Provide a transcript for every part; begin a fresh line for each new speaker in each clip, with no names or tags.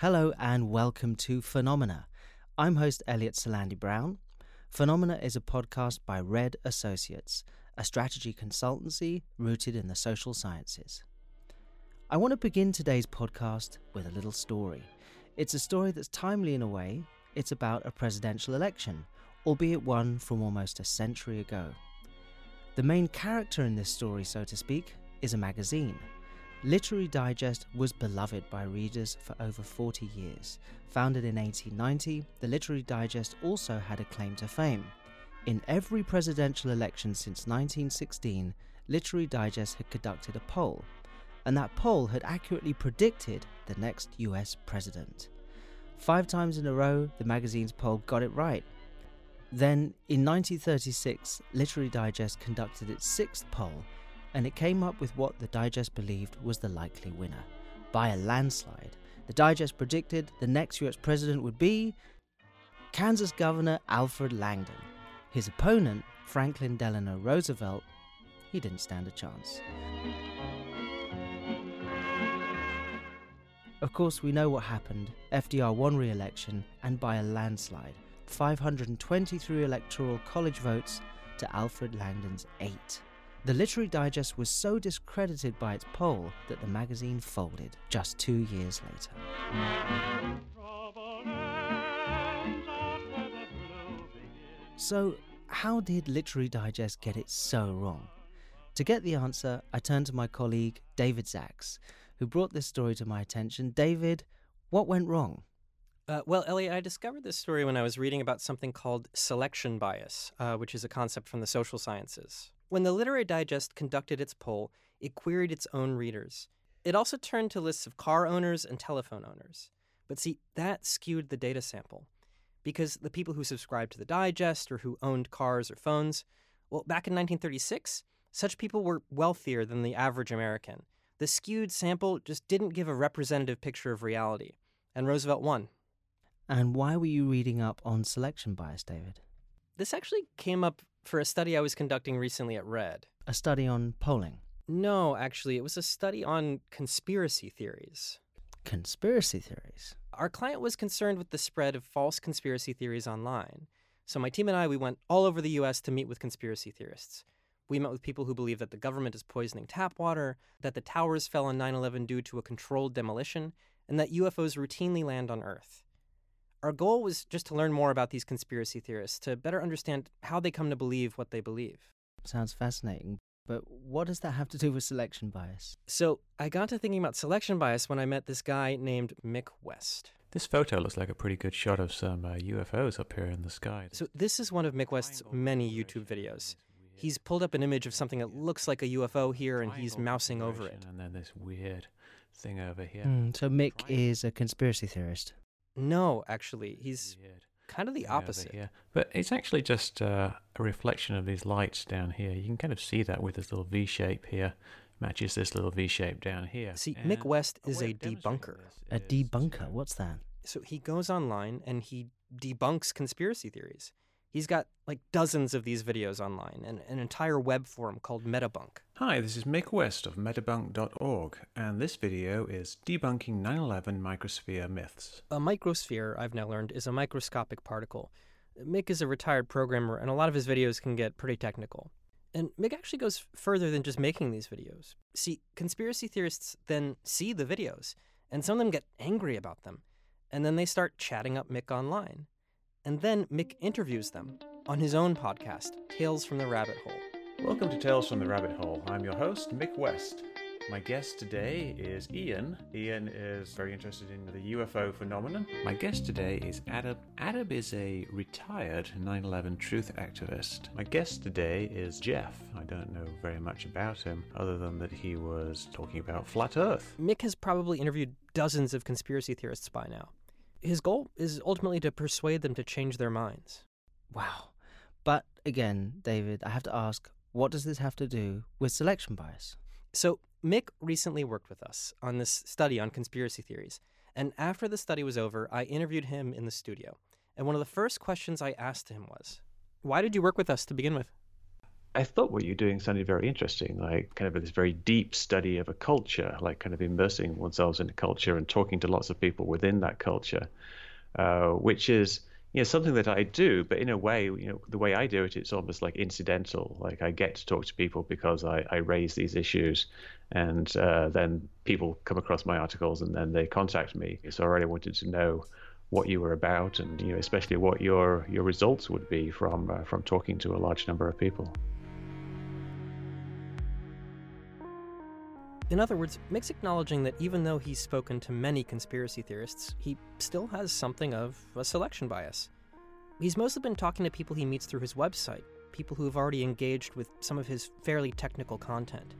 Hello and welcome to Phenomena. I'm host Elliot Salandy Brown. Phenomena is a podcast by Red Associates, a strategy consultancy rooted in the social sciences. I want to begin today's podcast with a little story. It's a story that's timely in a way. It's about a presidential election, albeit one from almost a century ago. The main character in this story, so to speak, is a magazine Literary Digest was beloved by readers for over 40 years. Founded in 1890, the Literary Digest also had a claim to fame. In every presidential election since 1916, Literary Digest had conducted a poll, and that poll had accurately predicted the next US president. Five times in a row, the magazine's poll got it right. Then, in 1936, Literary Digest conducted its sixth poll and it came up with what the Digest believed was the likely winner. By a landslide, the Digest predicted the next US president would be Kansas Governor Alfred Landon. His opponent, Franklin Delano Roosevelt, he didn't stand a chance. Of course, we know what happened. FDR won re election and by a landslide 523 electoral college votes to Alfred Landon's 8. The Literary Digest was so discredited by its poll that the magazine folded just two years later. So, how did Literary Digest get it so wrong? To get the answer, I turned to my colleague David Zaks, who brought this story to my attention. David, what went wrong?
Uh, well, Elliot, I discovered this story when I was reading about something called selection bias, uh, which is a concept from the social sciences. When the Literary Digest conducted its poll, it queried its own readers. It also turned to lists of car owners and telephone owners. But see, that skewed the data sample. Because the people who subscribed to the Digest or who owned cars or phones, well, back in 1936, such people were wealthier than the average American. The skewed sample just didn't give a representative picture of reality. And Roosevelt won.
And why were you reading up on selection bias, David?
This actually came up for a study I was conducting recently at Red.
A study on polling?
No, actually, it was a study on conspiracy theories.
Conspiracy theories?
Our client was concerned with the spread of false conspiracy theories online. So my team and I, we went all over the US to meet with conspiracy theorists. We met with people who believe that the government is poisoning tap water, that the towers fell on 9 11 due to a controlled demolition, and that UFOs routinely land on Earth. Our goal was just to learn more about these conspiracy theorists, to better understand how they come to believe what they believe.
Sounds fascinating. But what does that have to do with selection bias?
So I got to thinking about selection bias when I met this guy named Mick West.
This photo looks like a pretty good shot of some uh, UFOs up here in the sky.
So this is one of Mick West's many YouTube videos. He's pulled up an image of something that looks like a UFO here and he's mousing over it.
And then this weird thing over here.
Mm, so Mick is a conspiracy theorist.
No, actually, he's kind of the opposite.
Yeah, but it's actually just uh, a reflection of these lights down here. You can kind of see that with this little V shape here. Matches this little V shape down here.
See, and Mick West is a debunker.
A debunker? What's that?
So he goes online and he debunks conspiracy theories. He's got like dozens of these videos online and an entire web forum called Metabunk.
Hi, this is Mick West of metabunk.org, and this video is debunking 9 11 microsphere myths.
A microsphere, I've now learned, is a microscopic particle. Mick is a retired programmer, and a lot of his videos can get pretty technical. And Mick actually goes further than just making these videos. See, conspiracy theorists then see the videos, and some of them get angry about them, and then they start chatting up Mick online. And then Mick interviews them on his own podcast, Tales from the Rabbit Hole.
Welcome to Tales from the Rabbit Hole. I'm your host, Mick West. My guest today is Ian. Ian is very interested in the UFO phenomenon. My guest today is Adam. Adam is a retired 9 11 truth activist. My guest today is Jeff. I don't know very much about him other than that he was talking about flat Earth.
Mick has probably interviewed dozens of conspiracy theorists by now. His goal is ultimately to persuade them to change their minds.
Wow. But again, David, I have to ask what does this have to do with selection bias?
So, Mick recently worked with us on this study on conspiracy theories. And after the study was over, I interviewed him in the studio. And one of the first questions I asked him was, Why did you work with us to begin with?
I thought what you're doing sounded very interesting, like kind of this very deep study of a culture, like kind of immersing oneself in a culture and talking to lots of people within that culture, uh, which is you know something that I do, but in a way, you know, the way I do it, it's almost like incidental. Like I get to talk to people because I, I raise these issues, and uh, then people come across my articles and then they contact me. So I really wanted to know what you were about, and you know, especially what your your results would be from uh, from talking to a large number of people.
In other words, Mick's acknowledging that even though he's spoken to many conspiracy theorists, he still has something of a selection bias. He's mostly been talking to people he meets through his website, people who have already engaged with some of his fairly technical content.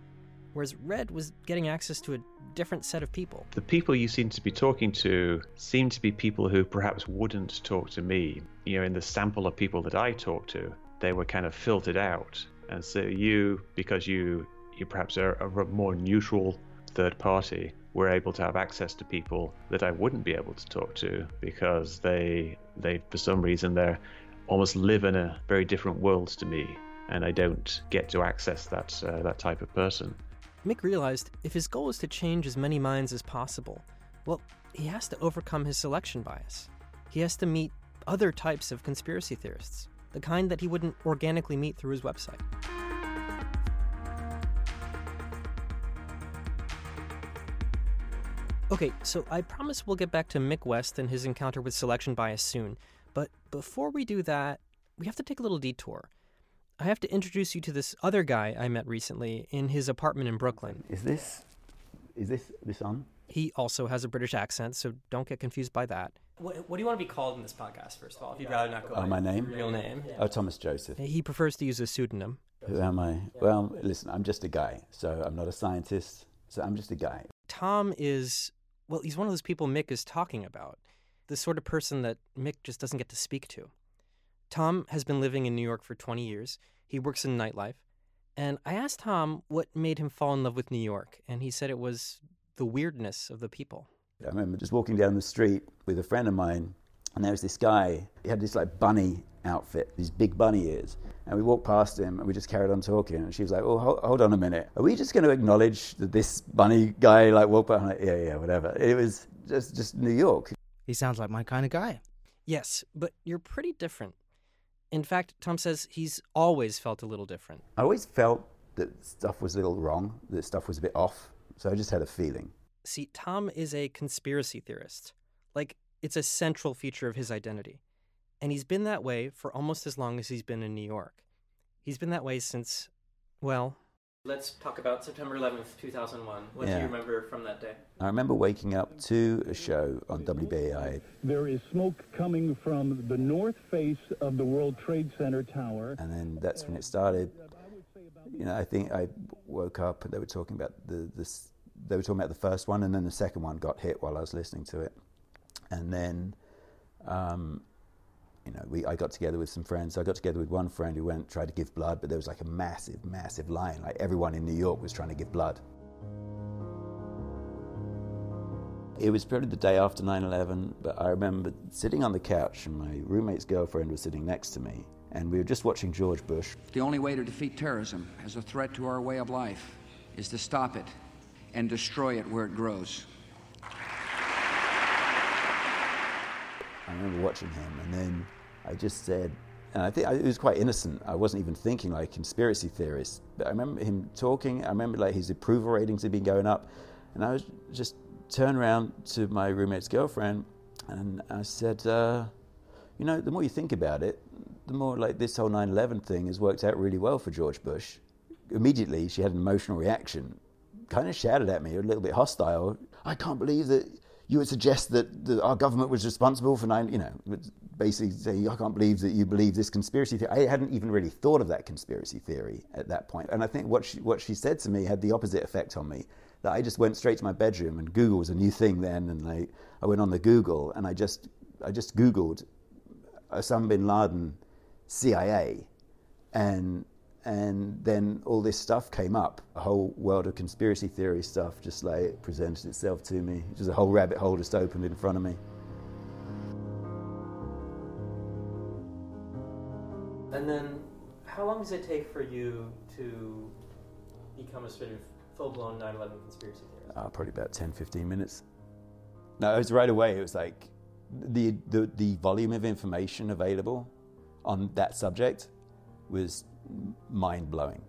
Whereas Red was getting access to a different set of people.
The people you seem to be talking to seem to be people who perhaps wouldn't talk to me. You know, in the sample of people that I talked to, they were kind of filtered out. And so you, because you you perhaps are a more neutral third party, we're able to have access to people that I wouldn't be able to talk to because they they for some reason they're almost live in a very different world to me, and I don't get to access that uh, that type of person.
Mick realized if his goal is to change as many minds as possible, well, he has to overcome his selection bias. He has to meet other types of conspiracy theorists, the kind that he wouldn't organically meet through his website. Okay, so I promise we'll get back to Mick West and his encounter with selection bias soon. But before we do that, we have to take a little detour. I have to introduce you to this other guy I met recently in his apartment in Brooklyn.
Is this is this this on?
He also has a British accent, so don't get confused by that. What, what do you want to be called in this podcast, first of all, if you'd rather not go
Oh,
by
my name?
real name?
Oh, Thomas Joseph.
He prefers to use a pseudonym.
Who am I? Well, listen, I'm just a guy, so I'm not a scientist. So I'm just a guy.
Tom is, well, he's one of those people Mick is talking about, the sort of person that Mick just doesn't get to speak to. Tom has been living in New York for 20 years. He works in nightlife. And I asked Tom what made him fall in love with New York, and he said it was the weirdness of the people.
I remember just walking down the street with a friend of mine, and there was this guy. He had this like bunny outfit, these big bunny ears. And we walked past him and we just carried on talking. And she was like, "Oh, hold, hold on a minute. Are we just going to acknowledge that this bunny guy like walked by?" I'm like, "Yeah, yeah, whatever." It was just just New York.
He sounds like my kind of guy.
Yes, but you're pretty different. In fact, Tom says he's always felt a little different.
I always felt that stuff was a little wrong, that stuff was a bit off. So I just had a feeling.
See, Tom is a conspiracy theorist. Like, it's a central feature of his identity. And he's been that way for almost as long as he's been in New York. He's been that way since, well. Let's talk about September 11th, 2001. What do you remember from that day?
I remember waking up to a show on WBAI,
There is smoke coming from the north face of the World Trade Center tower.
and then that's when it started. You know, I think I woke up and they were talking about the this. They were talking about the first one, and then the second one got hit while I was listening to it, and then, um, you know, we I got together with some friends. I got together with one friend who went tried to give blood, but there was like a massive, massive line. Like everyone in New York was trying to give blood. It was probably the day after 9 11, but I remember sitting on the couch and my roommate's girlfriend was sitting next to me, and we were just watching George Bush.
The only way to defeat terrorism as a threat to our way of life is to stop it and destroy it where it grows.
I remember watching him, and then I just said, and I think it was quite innocent. I wasn't even thinking like conspiracy theorist, but I remember him talking. I remember like his approval ratings had been going up, and I was just turned around to my roommate's girlfriend, and I said, uh, you know, the more you think about it, the more like this whole 9/11 thing has worked out really well for George Bush. Immediately, she had an emotional reaction, kind of shouted at me, a little bit hostile. I can't believe that you would suggest that the, our government was responsible for nine. You know, basically say, I can't believe that you believe this conspiracy theory. I hadn't even really thought of that conspiracy theory at that point. point, and I think what she, what she said to me had the opposite effect on me. That I just went straight to my bedroom, and Google was a new thing then, and I, I went on the Google, and I just I just Googled Osama bin Laden, CIA, and and then all this stuff came up. A whole world of conspiracy theory stuff just like presented itself to me. Just a whole rabbit hole just opened in front of me.
And then, how long does it take for you to become a sort of full blown 9 11 conspiracy theorist?
Uh, probably about 10, 15 minutes. No, it was right away. It was like the, the, the volume of information available on that subject was mind blowing.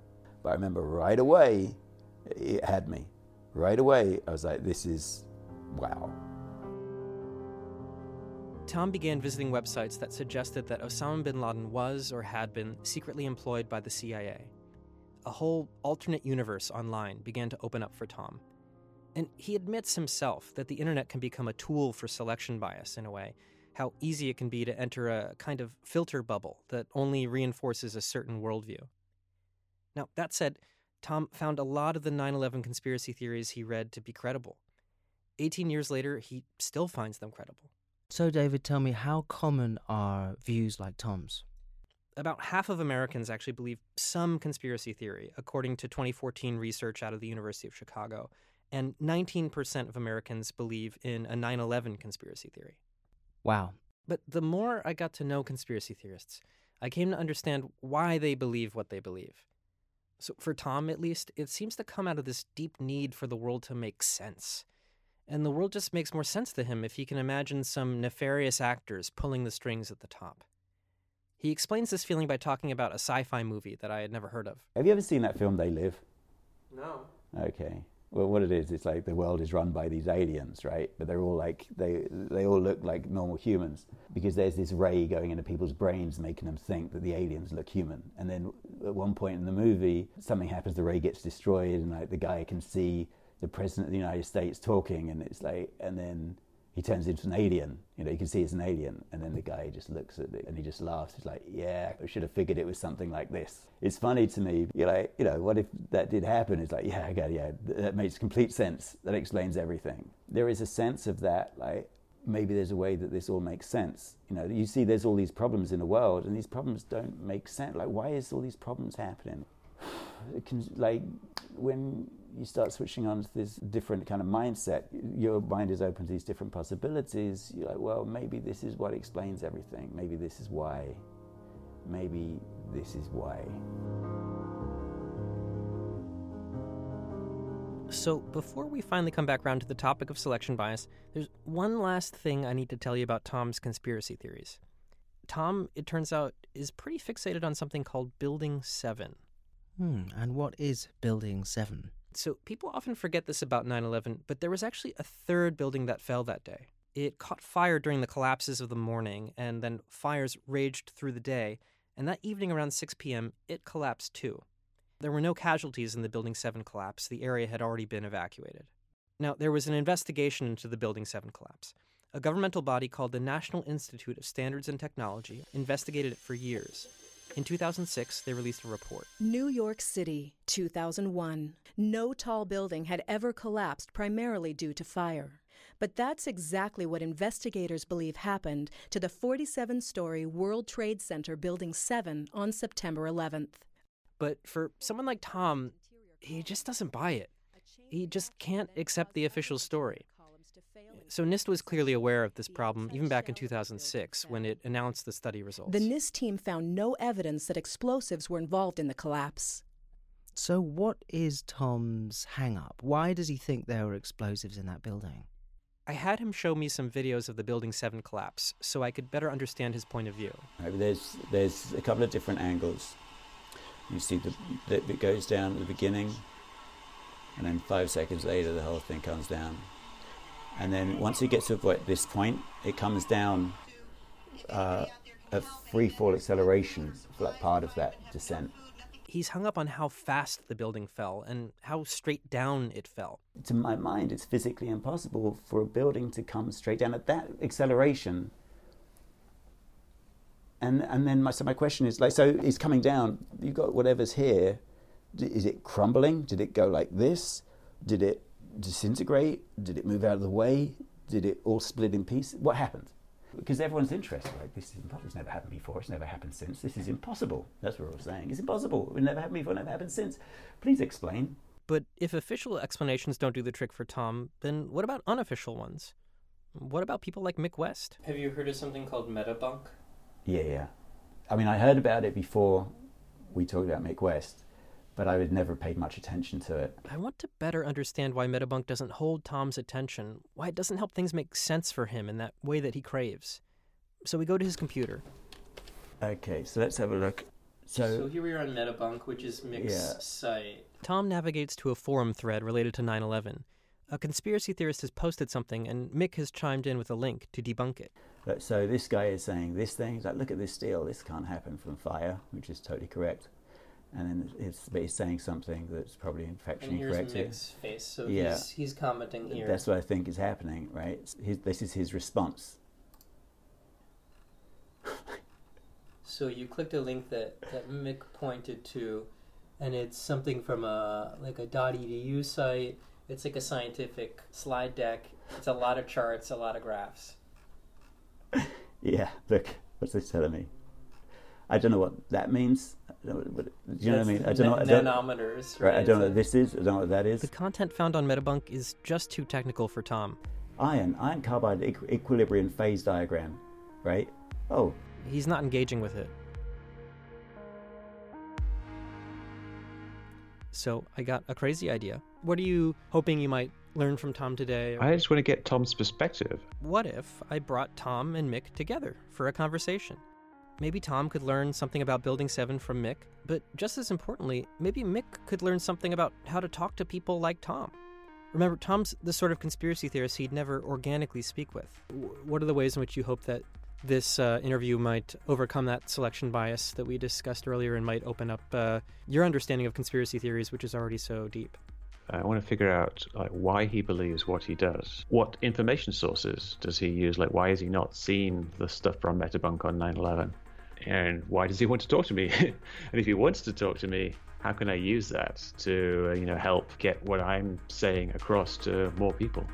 But I remember right away, it had me. Right away, I was like, this is wow.
Tom began visiting websites that suggested that Osama bin Laden was or had been secretly employed by the CIA. A whole alternate universe online began to open up for Tom. And he admits himself that the internet can become a tool for selection bias in a way, how easy it can be to enter a kind of filter bubble that only reinforces a certain worldview. Now, that said, Tom found a lot of the 9 11 conspiracy theories he read to be credible. 18 years later, he still finds them credible.
So, David, tell me, how common are views like Tom's?
About half of Americans actually believe some conspiracy theory, according to 2014 research out of the University of Chicago, and 19% of Americans believe in a 9 11 conspiracy theory.
Wow.
But the more I got to know conspiracy theorists, I came to understand why they believe what they believe. So, for Tom at least, it seems to come out of this deep need for the world to make sense. And the world just makes more sense to him if he can imagine some nefarious actors pulling the strings at the top. He explains this feeling by talking about a sci fi movie that I had never heard of.
Have you ever seen that film, They Live?
No.
Okay. Well, what it is, it's like the world is run by these aliens, right? But they're all like they they all look like normal humans because there's this ray going into people's brains, making them think that the aliens look human. And then at one point in the movie, something happens, the ray gets destroyed, and like the guy can see the president of the United States talking, and it's like, and then he turns into an alien. You know, you can see he's an alien, and then the guy just looks at it and he just laughs. He's like, "Yeah, I should have figured it was something like this." It's funny to me. You're like, you know, what if that did happen? It's like, yeah, okay, yeah, that makes complete sense. That explains everything. There is a sense of that, like maybe there's a way that this all makes sense. You know, you see, there's all these problems in the world, and these problems don't make sense. Like, why is all these problems happening? Can, like when you start switching on to this different kind of mindset, your mind is open to these different possibilities. You're like, well, maybe this is what explains everything. Maybe this is why. Maybe this is why.
So, before we finally come back around to the topic of selection bias, there's one last thing I need to tell you about Tom's conspiracy theories. Tom, it turns out, is pretty fixated on something called Building 7.
Hmm, and what is Building 7?
So people often forget this about 9 11, but there was actually a third building that fell that day. It caught fire during the collapses of the morning, and then fires raged through the day. And that evening around 6 p.m., it collapsed too. There were no casualties in the Building 7 collapse. The area had already been evacuated. Now, there was an investigation into the Building 7 collapse. A governmental body called the National Institute of Standards and Technology investigated it for years. In 2006, they released a report.
New York City, 2001. No tall building had ever collapsed primarily due to fire. But that's exactly what investigators believe happened to the 47 story World Trade Center Building 7 on September 11th.
But for someone like Tom, he just doesn't buy it. He just can't accept the official story. So NIST was clearly aware of this problem even back in 2006 when it announced the study results.
The NIST team found no evidence that explosives were involved in the collapse.
So, what is Tom's hang up? Why does he think there were explosives in that building?
I had him show me some videos of the Building 7 collapse so I could better understand his point of view.
There's, there's a couple of different angles. You see the, the it goes down at the beginning, and then five seconds later, the whole thing comes down. And then once it gets to this point, it comes down uh, at free fall acceleration, like part of that descent.
He's hung up on how fast the building fell and how straight down it fell.
To my mind, it's physically impossible for a building to come straight down at that acceleration. And and then my so my question is like so it's coming down. You've got whatever's here. Is it crumbling? Did it go like this? Did it disintegrate? Did it move out of the way? Did it all split in pieces? What happened? Because everyone's interested, like, This is impossible. It's never happened before. It's never happened since. This is impossible. That's what we're all saying. It's impossible. It never happened before. Never happened since. Please explain.
But if official explanations don't do the trick for Tom, then what about unofficial ones? What about people like Mick West? Have you heard of something called metabunk?
Yeah, yeah. I mean, I heard about it before we talked about Mick West, but I would never paid much attention to it.
I want to better understand why Metabunk doesn't hold Tom's attention, why it doesn't help things make sense for him in that way that he craves. So we go to his computer.
Okay, so let's have a look. So,
here we are on Metabunk, which is Mick's
Yeah.
site. Tom navigates to a forum thread related to 9 11. A conspiracy theorist has posted something, and Mick has chimed in with a link to debunk it.
So this guy is saying this thing. He's like, look at this steel. This can't happen from fire, which is totally correct. And then it's, but he's saying something that's probably factually incorrect. here.
face, so
Yeah.
he's, he's commenting here.
That's what I think is happening, right? His, this is his response.
So you clicked a link that, that Mick pointed to, and it's something from a like a .edu site. It's like a scientific slide deck. It's a lot of charts, a lot of graphs.
Yeah, look, what's this telling me? I don't know what that means. I don't know what- do you know what I mean? I don't know. I don't,
nanometers.
right, I don't know what this is. I don't know what that is.
The content found on Metabunk is just too technical for Tom.
Iron, iron carbide equ- equilibrium phase diagram, right? Oh,
He's not engaging with it. So I got a crazy idea. What are you hoping you might learn from Tom today?
I just want to get Tom's perspective.
What if I brought Tom and Mick together for a conversation? Maybe Tom could learn something about Building 7 from Mick, but just as importantly, maybe Mick could learn something about how to talk to people like Tom. Remember, Tom's the sort of conspiracy theorist he'd never organically speak with. What are the ways in which you hope that this uh, interview might overcome that selection bias that we discussed earlier and might open up uh, your understanding of conspiracy theories, which is already so deep?
I want to figure out like why he believes what he does. What information sources does he use? Like why has he not seen the stuff from Metabunk on 9/11? And why does he want to talk to me? and if he wants to talk to me, how can I use that to uh, you know help get what I'm saying across to more people?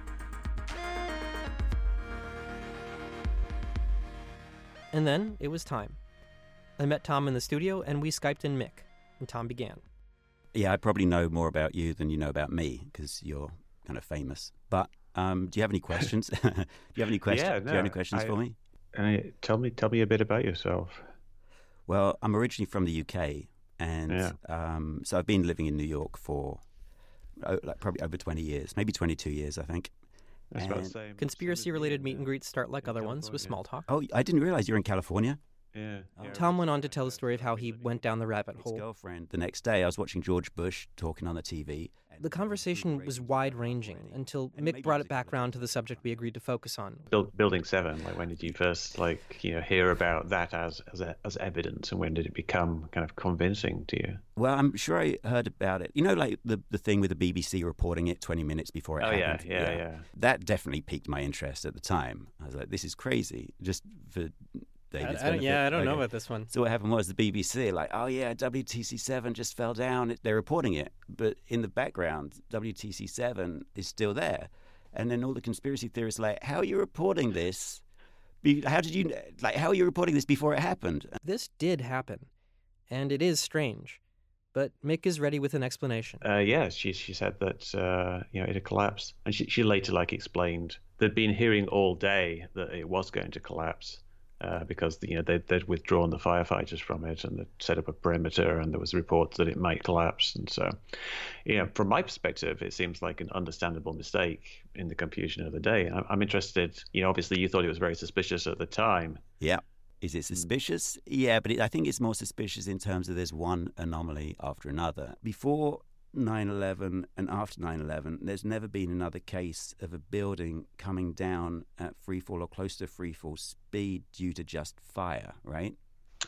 And then it was time. I met Tom in the studio and we Skyped in Mick, and Tom began.
yeah, I probably know more about you than you know about me because you're kind of famous. But um, do you have any questions? do you have any questions?
Yeah, no,
do you have any questions
I-
for me?
Uh, tell me, tell me a bit about yourself.
Well, I'm originally from the UK, and
Yeah.
um, so I've been living in New York for oh, like probably over 20 years, maybe 22 years, I think.
I was about to
And-
say,
Conspiracy related meet and greets start like
in
other ones with small talk.
Oh, I didn't realize you're in California.
Yeah. Um, yeah.
Tom went on to tell the story of how he went down the rabbit
His
hole.
girlfriend. The next day, I was watching George Bush talking on the TV.
The conversation was wide ranging until Mick brought it back round to the subject we agreed to focus on.
Build, building seven. Like when did you first like you know hear about that as as, a, as evidence, and when did it become kind of convincing to you?
Well, I'm sure I heard about it. You know, like the the thing with the BBC reporting it 20 minutes before it
Oh yeah,
happened.
yeah, yeah.
That definitely piqued my interest at the time. I was like, this is crazy. Just for David's benefit. Okay.
Know about this one.
So what happened was the BBC, like, oh yeah, WTC seven just fell down. They're reporting it, but in the background, WTC seven is still there, and then all the conspiracy theorists are like, how are you reporting this? How did you like? How are you reporting this before it happened?
This did happen, and it is strange. But Mick is ready with an explanation.
Uh, yeah, she she said that uh, you know it had collapsed, and she she later like explained they'd been hearing all day that it was going to collapse. Uh, because you know they'd, they'd withdrawn the firefighters from it and they'd set up a perimeter and there was reports that it might collapse and so you know from my perspective it seems like an understandable mistake in the confusion of the day I'm, I'm interested you know obviously you thought it was very suspicious at the time
Yeah. Is
Hmm.
it suspicious? Yeah, but it, I think it's more suspicious in terms of there's one anomaly after another. Before 9 11 and after 9 11, there's never been another case of a building coming down at free fall or close to free fall speed due to just fire, right?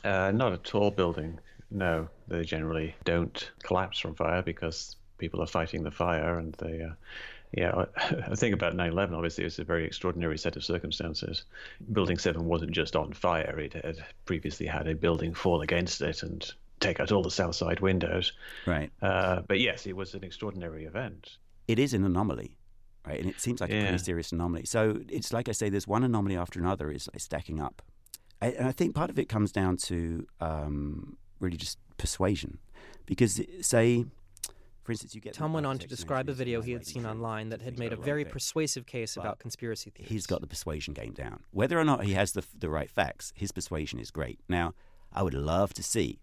Uh, not a tall building. No, they generally don't collapse from fire because people are fighting the fire, and they. Uh, yeah, I think about 9/11. Obviously, it was a very extraordinary set of circumstances. Building Seven wasn't just on fire; it had previously had a building fall against it and take out all the south side windows.
Right.
Uh, but yes, it was an extraordinary event.
It is an anomaly, right? And it seems like a pretty serious anomaly. So it's like I say, there's one anomaly after another is like stacking up. I, and I think part of it comes down to um, really just persuasion. Because, say, for instance, you get.
Tom went on to describe a video he had seen
for
online that had made a very
wrong.
persuasive case
But
about conspiracy theories.
He's got the persuasion game down. Whether or not he has the, the right facts, his persuasion is great. Now, I would love to see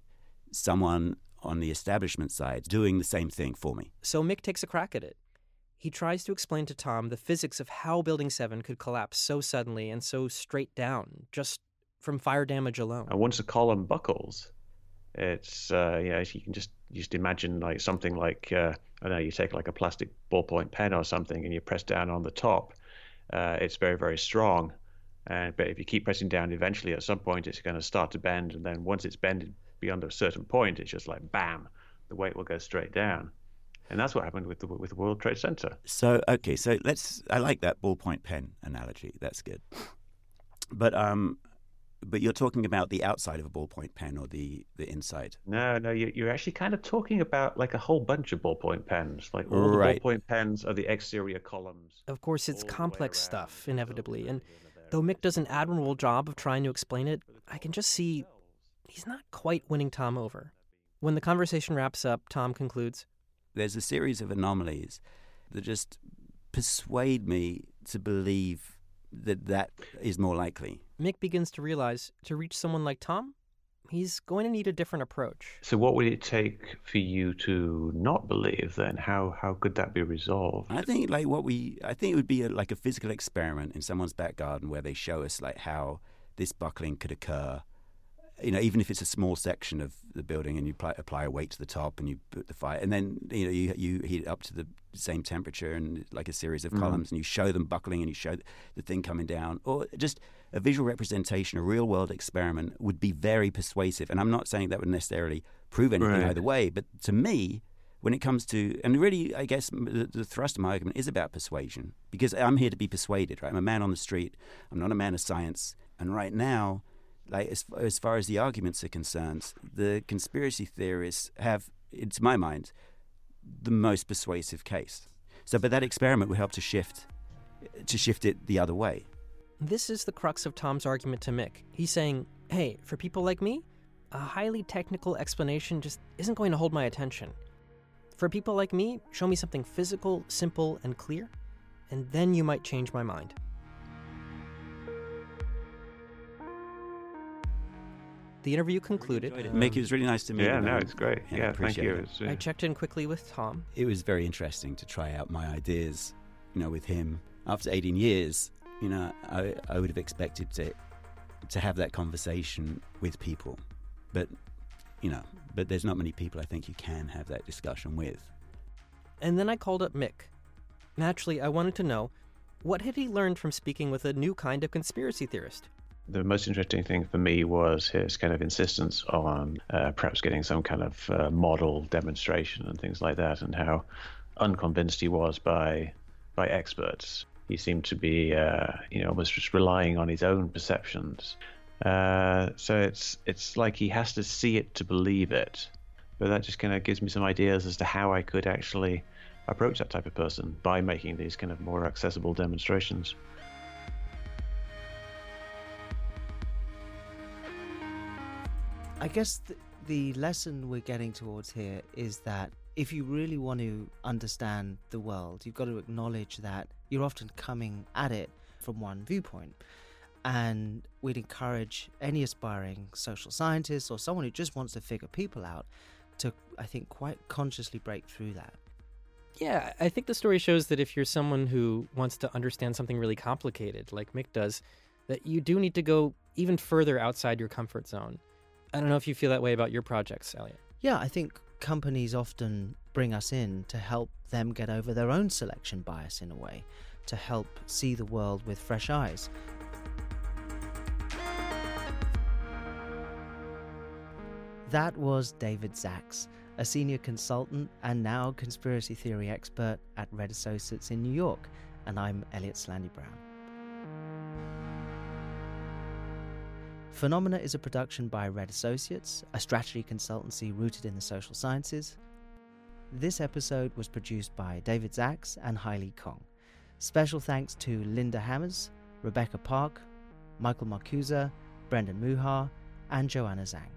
someone on the establishment side doing the same thing for me.
So Mick takes a crack at it. He tries to explain to Tom the physics of how Building 7 could collapse so suddenly and so straight down, just from fire damage alone.
And once a column buckles, it's uh, you know you can just just imagine like something like uh, I don't know you take like a plastic ballpoint pen or something and you press down on the top. Uh, it's very very strong, and but if you keep pressing down, eventually at some point it's going to start to bend, and then once it's bended beyond a certain point, it's just like bam, the weight will go straight down. And that's what happened with the with the World Trade Center.
So okay, so let's. I like that ballpoint pen analogy. That's good. But um, but you're talking about the outside of a ballpoint pen or the the inside.
No, no, you- you're actually kind of talking about like a whole bunch of ballpoint pens. Like all
Right.
the ballpoint pens are the exterior columns.
Of course, it's
all the way
complex stuff, inevitably, and though Mick does an admirable job of trying to explain it, I can just see he's not quite winning Tom over. When the conversation wraps up, Tom concludes,
There's a series of anomalies that just persuade me to believe that that is more likely.
Mick begins to realize to reach someone like Tom, he's going to need a different approach.
So what would it take for you to not believe then? How how could that be resolved?
I think like what we, I think it would be a, like a physical experiment in someone's back garden where they show us like how this buckling could occur. You know, even if it's a small section of the building, and you apply, apply a weight to the top, and you put the fire, and then you know you you heat it up to the same temperature, and like a series of
Mhm.
columns, and you show them buckling, and you show the thing coming down, or just a visual representation, a real world experiment would be very persuasive. And I'm not saying that would necessarily prove anything
Right.
either way, but to me, when it comes to, and really, I guess the, the thrust of my argument is about persuasion because I'm here to be persuaded, right? I'm a man on the street. I'm not a man of science. And right now, like as, as far as the arguments are concerned, the conspiracy theorists have, to my mind, the most persuasive case. So, but that experiment would help to shift, to shift it the other way.
This is the crux of Tom's argument to Mick. He's saying, hey, for people like me, a highly technical explanation just isn't going to hold my attention. For people like me, show me something physical, simple, and clear, and then you might change my mind. The interview concluded.
Mick, it was really nice to meet
Yeah,
you.
no, it's great.
Yeah,
Yeah, thank you.
it.
It's, uh,
I checked in quickly with Tom.
it was very interesting to try out my ideas, you know, with him. After 18 years, you know, I, I would have expected to to have that conversation with people, but you know, but there's not many people I think you can have that discussion with.
And then I called up Mick. Naturally, I wanted to know what had he learned from speaking with a new kind of conspiracy theorist?
The most interesting thing for me was his kind of insistence on uh, perhaps getting some kind of uh, model demonstration and things like that, and how unconvinced he was by by experts. He seemed to be, uh, you know, almost just relying on his own perceptions. Uh, so it's it's like he has to see it to believe it. But that just kind of gives me some ideas as to how I could actually approach that type of person by making these kind of more accessible demonstrations.
I guess th- the lesson we're getting towards here is that if you really want to understand the world, you've got to acknowledge that you're often coming at it from one viewpoint. And we'd encourage any aspiring social scientist or someone who just wants to figure people out to, I think, quite consciously break through that.
Yeah, I think the story shows that if you're someone who wants to understand something really complicated, like Mick does, that you do need to go even further outside your comfort zone. I don't know if you feel that way about your projects, Elliot.
Yeah, I think companies often bring us in to help them get over their own selection bias in a way, to help see the world with fresh eyes. That was David Zaks, a senior consultant and now conspiracy theory expert at Red Associates in New York, and I'm Elliot Salandy Brown. Phenomena is a production by Red Associates, a strategy consultancy rooted in the social sciences. This episode was produced by David Zaks and Hailey Kong. Special thanks to Linda Hammers, Rebecca Park, Michael Marcusa, Brendan Muhar, and Joanna Zhang.